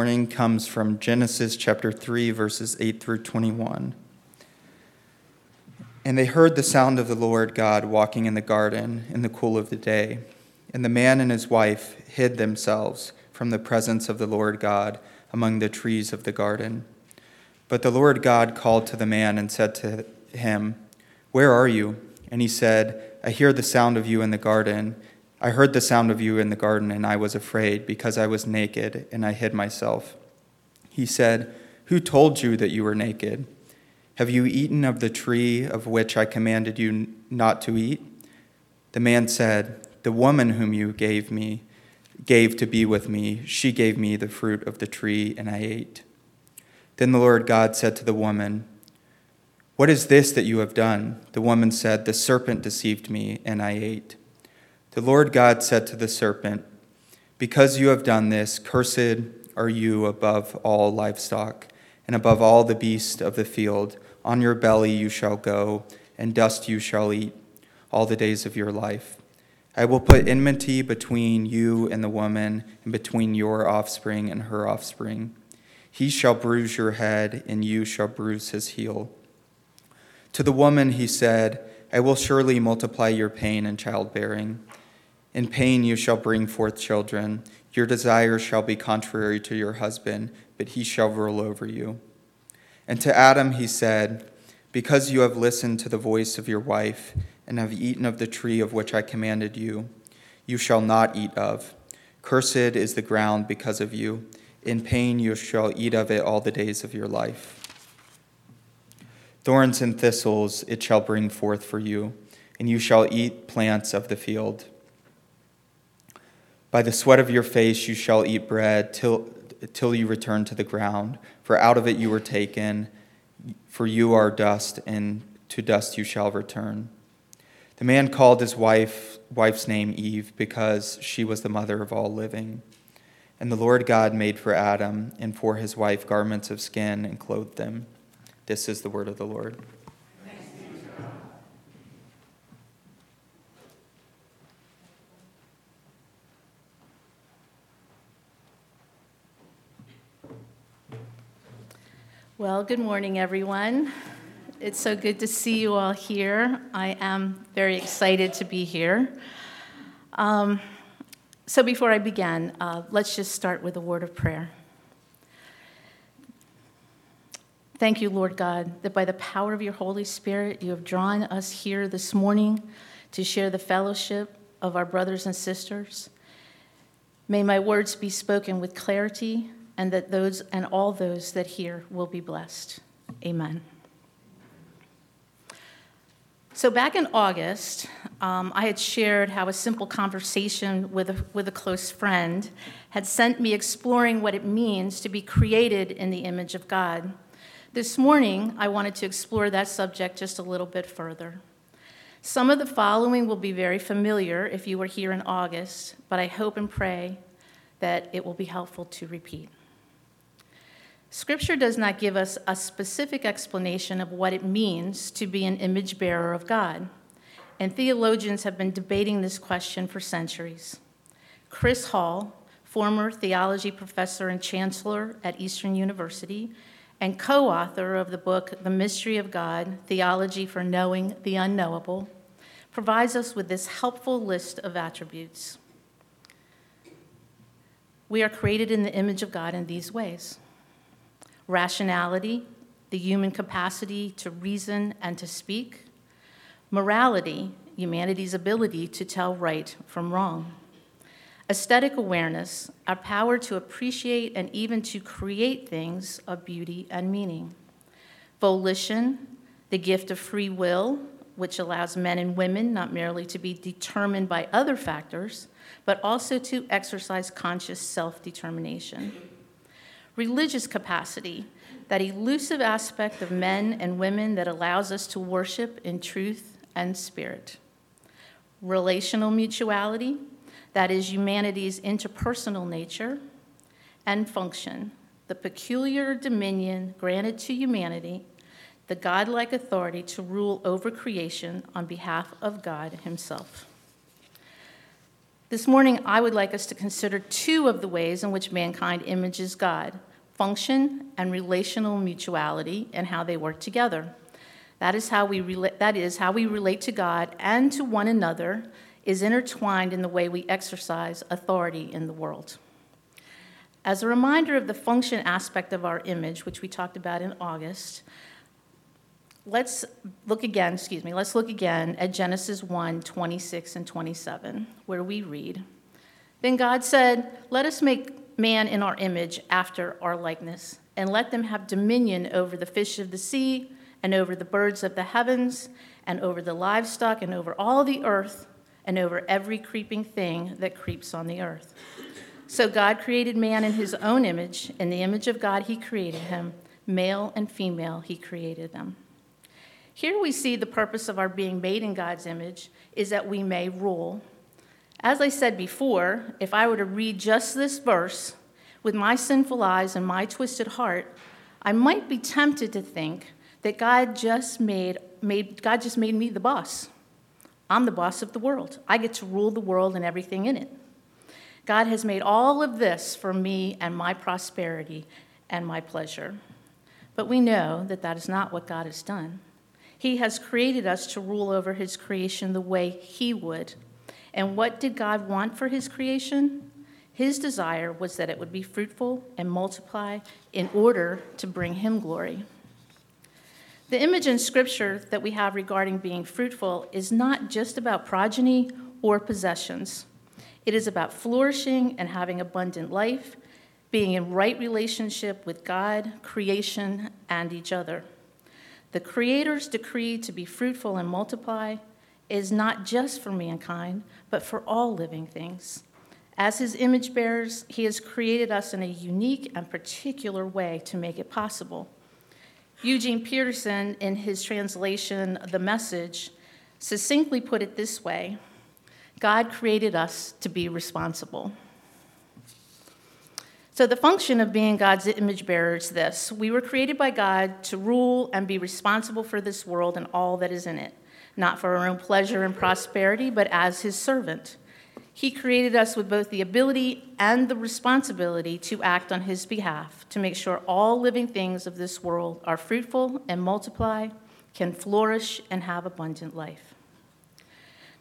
morning comes from Genesis chapter 3, verses 8 through 21. And they heard the sound of the Lord God walking in the garden in the cool of the day. And the man and his wife hid themselves from the presence of the Lord God among the trees of the garden. But the Lord God called to the man and said to him, Where are you? And he said, I hear the sound of you in the garden I heard the sound of you in the garden, and I was afraid, because I was naked, and I hid myself. He said, Who told you that you were naked? Have you eaten of the tree of which I commanded you not to eat? The man said, The woman whom you gave me, gave to be with me, she gave me the fruit of the tree, and I ate. Then the Lord God said to the woman, What is this that you have done? The woman said, The serpent deceived me, and I ate. The Lord God said to the serpent, Because you have done this, cursed are you above all livestock, and above all the beasts of the field. On your belly you shall go, and dust you shall eat all the days of your life. I will put enmity between you and the woman, and between your offspring and her offspring. He shall bruise your head, and you shall bruise his heel. To the woman he said, I will surely multiply your pain and childbearing. In pain you shall bring forth children. Your desire shall be contrary to your husband, but he shall rule over you. And to Adam he said, Because you have listened to the voice of your wife, and have eaten of the tree of which I commanded you, you shall not eat of. Cursed is the ground because of you. In pain you shall eat of it all the days of your life. Thorns and thistles it shall bring forth for you, and you shall eat plants of the field. By the sweat of your face you shall eat bread till, till you return to the ground, for out of it you were taken, for you are dust, and to dust you shall return. The man called his wife, wife's name Eve, because she was the mother of all living. And the Lord God made for Adam and for his wife garments of skin and clothed them. This is the word of the Lord. Well, good morning, everyone. It's so good to see you all here. I am very excited to be here. Um, so, before I begin, uh, let's just start with a word of prayer. Thank you, Lord God, that by the power of your Holy Spirit, you have drawn us here this morning to share the fellowship of our brothers and sisters. May my words be spoken with clarity and that those and all those that hear will be blessed. Amen. So, back in August, um, I had shared how a simple conversation with a, with a close friend had sent me exploring what it means to be created in the image of God. This morning, I wanted to explore that subject just a little bit further. Some of the following will be very familiar if you were here in August, but I hope and pray that it will be helpful to repeat. Scripture does not give us a specific explanation of what it means to be an image bearer of God, and theologians have been debating this question for centuries. Chris Hall, former theology professor and chancellor at Eastern University, and co author of the book The Mystery of God Theology for Knowing the Unknowable, provides us with this helpful list of attributes. We are created in the image of God in these ways rationality, the human capacity to reason and to speak, morality, humanity's ability to tell right from wrong, aesthetic awareness, our power to appreciate and even to create things of beauty and meaning, volition, the gift of free will, which allows men and women not merely to be determined by other factors, but also to exercise conscious self determination religious capacity, that elusive aspect of men and women that allows us to worship in truth and spirit. Relational mutuality, that is humanity's interpersonal nature, and function, the peculiar dominion granted to humanity, the godlike authority to rule over creation on behalf of God Himself. This morning, I would like us to consider two of the ways in which mankind images God function and relational mutuality and how they work together. That is how we, rela- that is how we relate to God and to one another is intertwined in the way we exercise authority in the world. As a reminder of the function aspect of our image, which we talked about in August, let's look again, excuse me, let's look again at Genesis 1 26 and 27, where we read Then God said, Let us make man in our image after our likeness, and let them have dominion over the fish of the sea, and over the birds of the heavens, and over the livestock, and over all the earth, and over every creeping thing that creeps on the earth. So God created man in his own image. In the image of God, he created him. Male and female, he created them. Here we see the purpose of our being made in God's image is that we may rule. As I said before, if I were to read just this verse with my sinful eyes and my twisted heart, I might be tempted to think that God just made, made God just made me the boss. I'm the boss of the world. I get to rule the world and everything in it. God has made all of this for me and my prosperity and my pleasure. But we know that that is not what God has done. He has created us to rule over His creation the way He would. And what did God want for His creation? His desire was that it would be fruitful and multiply in order to bring Him glory. The image in Scripture that we have regarding being fruitful is not just about progeny or possessions. It is about flourishing and having abundant life, being in right relationship with God, creation, and each other. The Creator's decree to be fruitful and multiply is not just for mankind, but for all living things. As His image bearers, He has created us in a unique and particular way to make it possible. Eugene Peterson, in his translation, The Message, succinctly put it this way God created us to be responsible. So, the function of being God's image bearer is this we were created by God to rule and be responsible for this world and all that is in it, not for our own pleasure and prosperity, but as His servant. He created us with both the ability and the responsibility to act on His behalf to make sure all living things of this world are fruitful and multiply, can flourish, and have abundant life.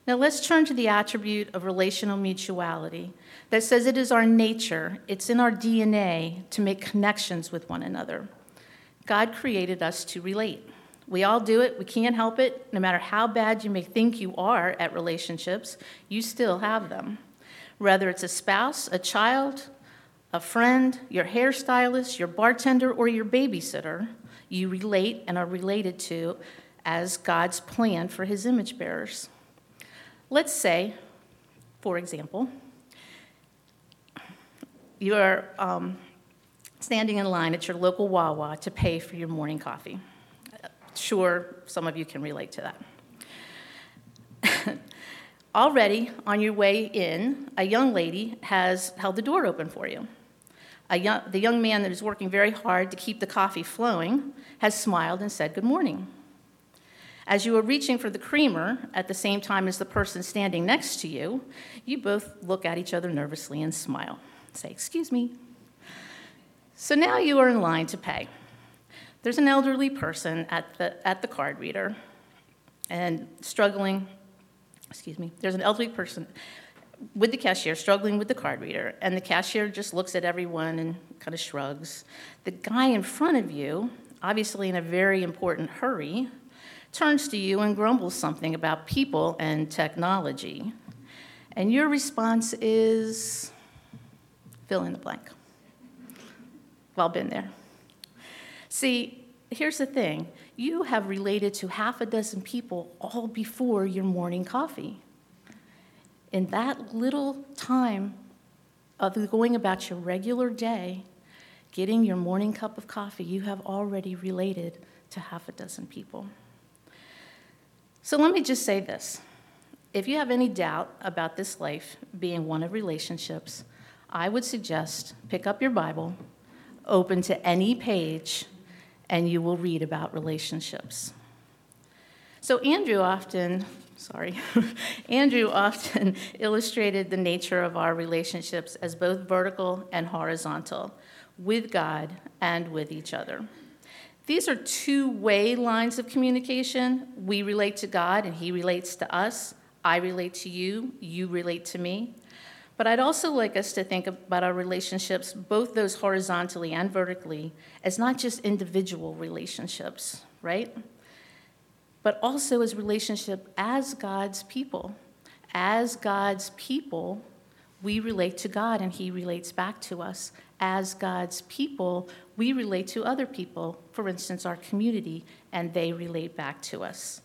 Now let's turn to the attribute of relational mutuality that says it is our nature, it's in our DNA to make connections with one another. God created us to relate. We all do it, we can't help it. No matter how bad you may think you are at relationships, you still have them. Whether it's a spouse, a child, a friend, your hairstylist, your bartender, or your babysitter, you relate and are related to as God's plan for his image bearers. Let's say, for example, you are um, standing in line at your local Wawa to pay for your morning coffee. Sure, some of you can relate to that. Already on your way in, a young lady has held the door open for you. Young, the young man that is working very hard to keep the coffee flowing has smiled and said, Good morning. As you are reaching for the creamer at the same time as the person standing next to you, you both look at each other nervously and smile. Say, Excuse me. So now you are in line to pay. There's an elderly person at the, at the card reader and struggling, excuse me, there's an elderly person with the cashier struggling with the card reader, and the cashier just looks at everyone and kind of shrugs. The guy in front of you, obviously in a very important hurry, turns to you and grumbles something about people and technology. And your response is fill in the blank. Well, been there. See, here's the thing you have related to half a dozen people all before your morning coffee. In that little time of going about your regular day, getting your morning cup of coffee, you have already related to half a dozen people. So let me just say this. If you have any doubt about this life being one of relationships, I would suggest pick up your Bible, open to any page, and you will read about relationships. So, Andrew often, sorry, Andrew often illustrated the nature of our relationships as both vertical and horizontal, with God and with each other. These are two way lines of communication. We relate to God, and He relates to us. I relate to you, you relate to me. But I'd also like us to think about our relationships, both those horizontally and vertically, as not just individual relationships, right? But also as relationship as God's people. As God's people, we relate to God and He relates back to us. As God's people, we relate to other people, for instance, our community, and they relate back to us.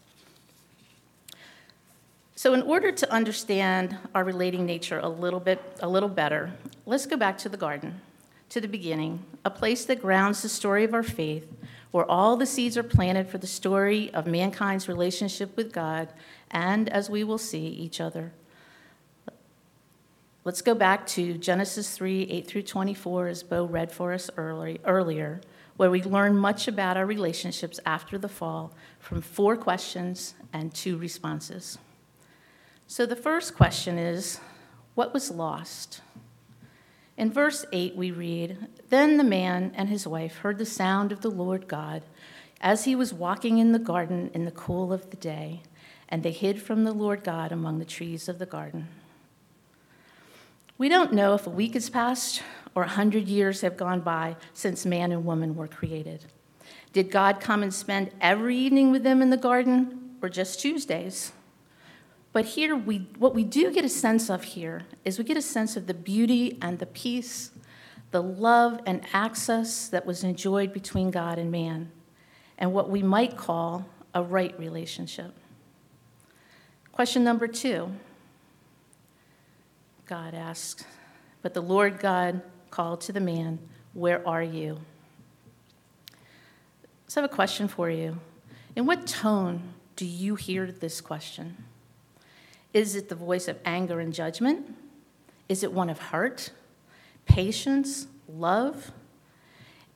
So, in order to understand our relating nature a little bit, a little better, let's go back to the garden, to the beginning, a place that grounds the story of our faith, where all the seeds are planted for the story of mankind's relationship with God, and as we will see, each other. Let's go back to Genesis 3 8 through 24, as Bo read for us early, earlier, where we learn much about our relationships after the fall from four questions and two responses. So the first question is what was lost? In verse 8, we read Then the man and his wife heard the sound of the Lord God as he was walking in the garden in the cool of the day, and they hid from the Lord God among the trees of the garden. We don't know if a week has passed or a hundred years have gone by since man and woman were created. Did God come and spend every evening with them in the garden or just Tuesdays? But here, we, what we do get a sense of here is we get a sense of the beauty and the peace, the love and access that was enjoyed between God and man, and what we might call a right relationship. Question number two God asks, But the Lord God called to the man, Where are you? So I have a question for you. In what tone do you hear this question? Is it the voice of anger and judgment? Is it one of hurt, patience, love?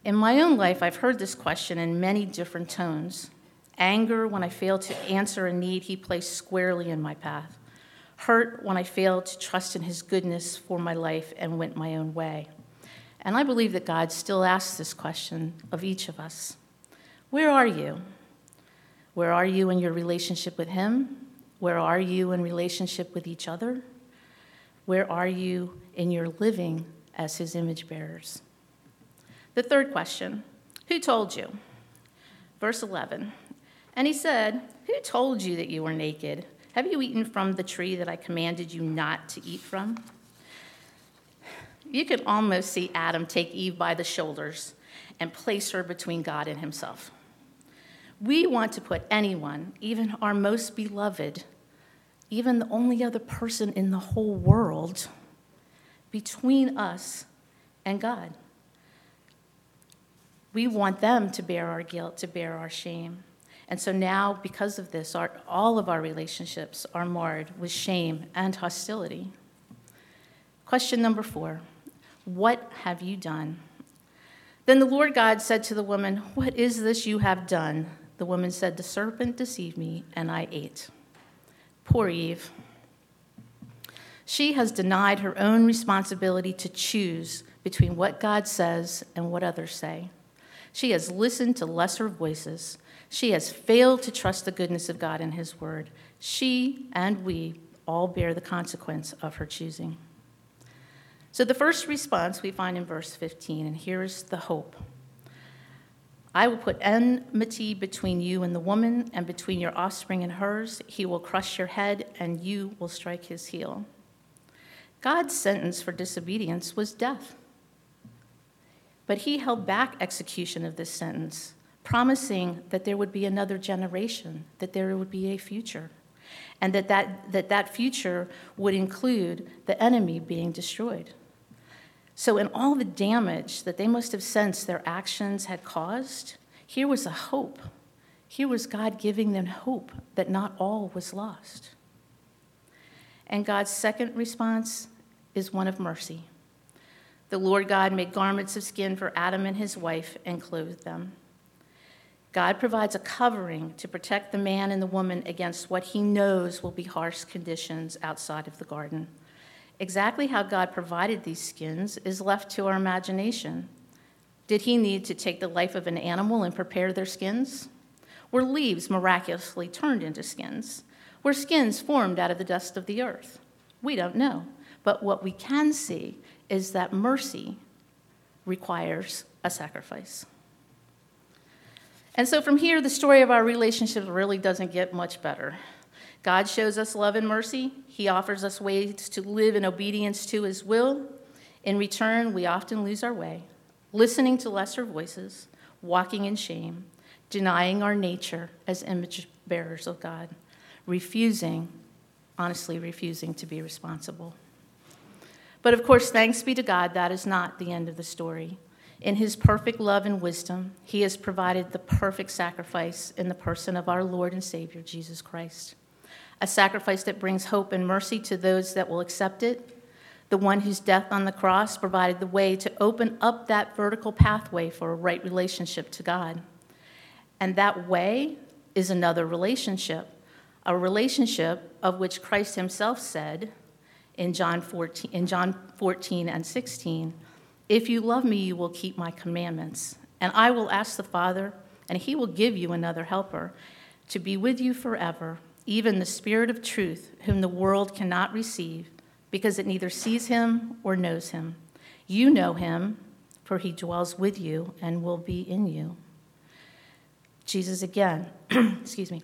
In my own life, I've heard this question in many different tones. Anger when I fail to answer a need he placed squarely in my path. Hurt when I failed to trust in his goodness for my life and went my own way. And I believe that God still asks this question of each of us Where are you? Where are you in your relationship with him? Where are you in relationship with each other? Where are you in your living as his image bearers? The third question Who told you? Verse 11. And he said, Who told you that you were naked? Have you eaten from the tree that I commanded you not to eat from? You could almost see Adam take Eve by the shoulders and place her between God and himself. We want to put anyone, even our most beloved, even the only other person in the whole world, between us and God. We want them to bear our guilt, to bear our shame. And so now, because of this, our, all of our relationships are marred with shame and hostility. Question number four What have you done? Then the Lord God said to the woman, What is this you have done? The woman said, The serpent deceived me, and I ate. Poor Eve. She has denied her own responsibility to choose between what God says and what others say. She has listened to lesser voices. She has failed to trust the goodness of God and His Word. She and we all bear the consequence of her choosing. So, the first response we find in verse 15, and here's the hope. I will put enmity between you and the woman, and between your offspring and hers. He will crush your head, and you will strike his heel. God's sentence for disobedience was death. But he held back execution of this sentence, promising that there would be another generation, that there would be a future, and that that, that, that future would include the enemy being destroyed. So, in all the damage that they must have sensed their actions had caused, here was a hope. Here was God giving them hope that not all was lost. And God's second response is one of mercy. The Lord God made garments of skin for Adam and his wife and clothed them. God provides a covering to protect the man and the woman against what he knows will be harsh conditions outside of the garden. Exactly how God provided these skins is left to our imagination. Did he need to take the life of an animal and prepare their skins? Were leaves miraculously turned into skins? Were skins formed out of the dust of the earth? We don't know. But what we can see is that mercy requires a sacrifice. And so from here, the story of our relationship really doesn't get much better. God shows us love and mercy. He offers us ways to live in obedience to his will. In return, we often lose our way, listening to lesser voices, walking in shame, denying our nature as image bearers of God, refusing, honestly, refusing to be responsible. But of course, thanks be to God, that is not the end of the story. In his perfect love and wisdom, he has provided the perfect sacrifice in the person of our Lord and Savior, Jesus Christ. A sacrifice that brings hope and mercy to those that will accept it. The one whose death on the cross provided the way to open up that vertical pathway for a right relationship to God. And that way is another relationship, a relationship of which Christ himself said in John 14, in John 14 and 16 if you love me, you will keep my commandments. And I will ask the Father, and he will give you another helper to be with you forever, even the Spirit of truth, whom the world cannot receive, because it neither sees him or knows him. You know him, for he dwells with you and will be in you. Jesus again, excuse me.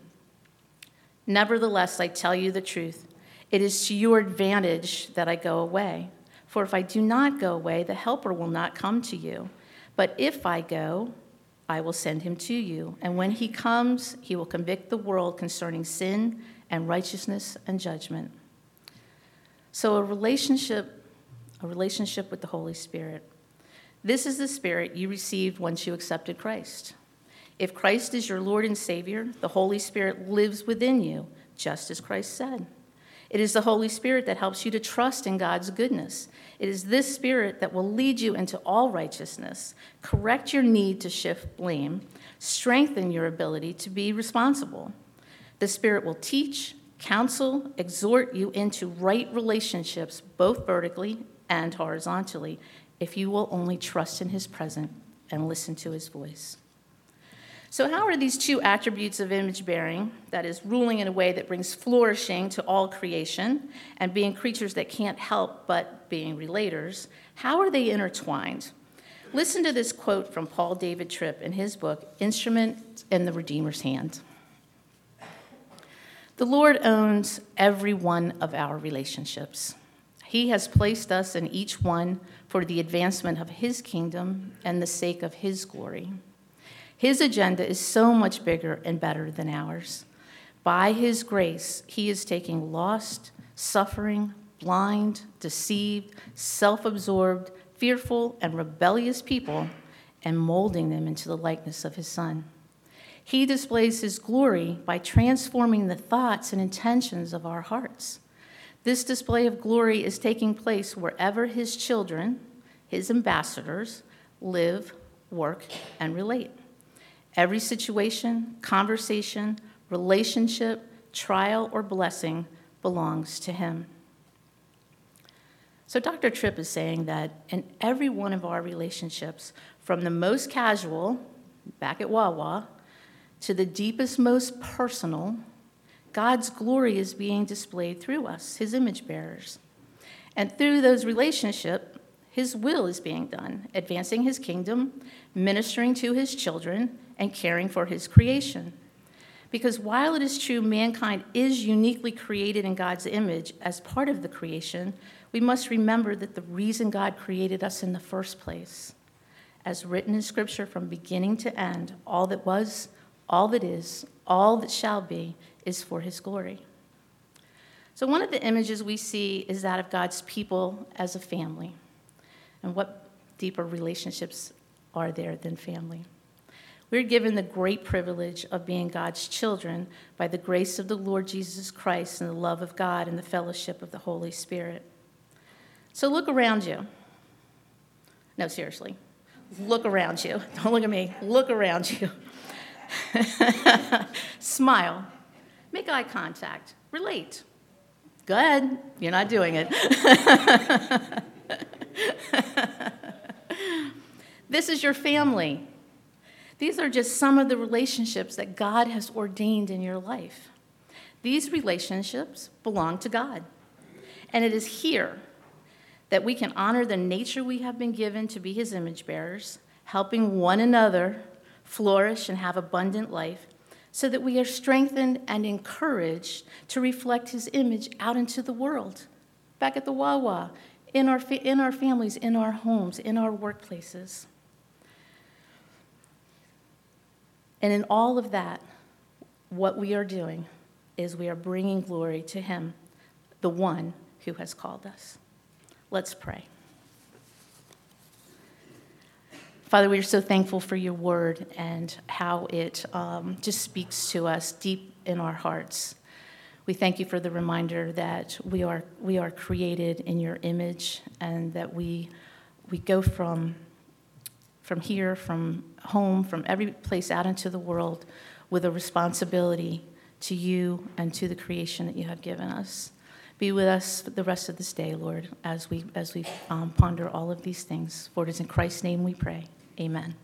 Nevertheless, I tell you the truth. It is to your advantage that I go away. For if I do not go away, the Helper will not come to you. But if I go, I will send him to you. And when he comes, he will convict the world concerning sin and righteousness and judgment. So, a relationship, a relationship with the Holy Spirit. This is the Spirit you received once you accepted Christ. If Christ is your Lord and Savior, the Holy Spirit lives within you, just as Christ said. It is the Holy Spirit that helps you to trust in God's goodness. It is this Spirit that will lead you into all righteousness, correct your need to shift blame, strengthen your ability to be responsible. The Spirit will teach, counsel, exhort you into right relationships, both vertically and horizontally, if you will only trust in His presence and listen to His voice. So, how are these two attributes of image bearing, that is, ruling in a way that brings flourishing to all creation and being creatures that can't help but being relators, how are they intertwined? Listen to this quote from Paul David Tripp in his book, Instrument in the Redeemer's Hand. The Lord owns every one of our relationships. He has placed us in each one for the advancement of His kingdom and the sake of His glory. His agenda is so much bigger and better than ours. By His grace, He is taking lost, suffering, blind, deceived, self absorbed, fearful, and rebellious people and molding them into the likeness of His Son. He displays His glory by transforming the thoughts and intentions of our hearts. This display of glory is taking place wherever His children, His ambassadors, live, work, and relate. Every situation, conversation, relationship, trial, or blessing belongs to Him. So, Dr. Tripp is saying that in every one of our relationships, from the most casual, back at Wawa, to the deepest, most personal, God's glory is being displayed through us, His image bearers. And through those relationships, His will is being done, advancing His kingdom, ministering to His children, and caring for his creation. Because while it is true mankind is uniquely created in God's image as part of the creation, we must remember that the reason God created us in the first place, as written in Scripture from beginning to end, all that was, all that is, all that shall be, is for his glory. So, one of the images we see is that of God's people as a family. And what deeper relationships are there than family? We're given the great privilege of being God's children by the grace of the Lord Jesus Christ and the love of God and the fellowship of the Holy Spirit. So look around you. No, seriously. Look around you. Don't look at me. Look around you. Smile. Make eye contact. Relate. Go ahead. You're not doing it. this is your family. These are just some of the relationships that God has ordained in your life. These relationships belong to God. And it is here that we can honor the nature we have been given to be His image bearers, helping one another flourish and have abundant life, so that we are strengthened and encouraged to reflect His image out into the world, back at the Wawa, in our, fa- in our families, in our homes, in our workplaces. And in all of that, what we are doing is we are bringing glory to Him, the one who has called us. Let's pray. Father, we are so thankful for your word and how it um, just speaks to us deep in our hearts. We thank you for the reminder that we are, we are created in your image and that we, we go from, from here, from home, from every place out into the world with a responsibility to you and to the creation that you have given us. Be with us the rest of this day, Lord, as we, as we um, ponder all of these things. For it is in Christ's name we pray. Amen.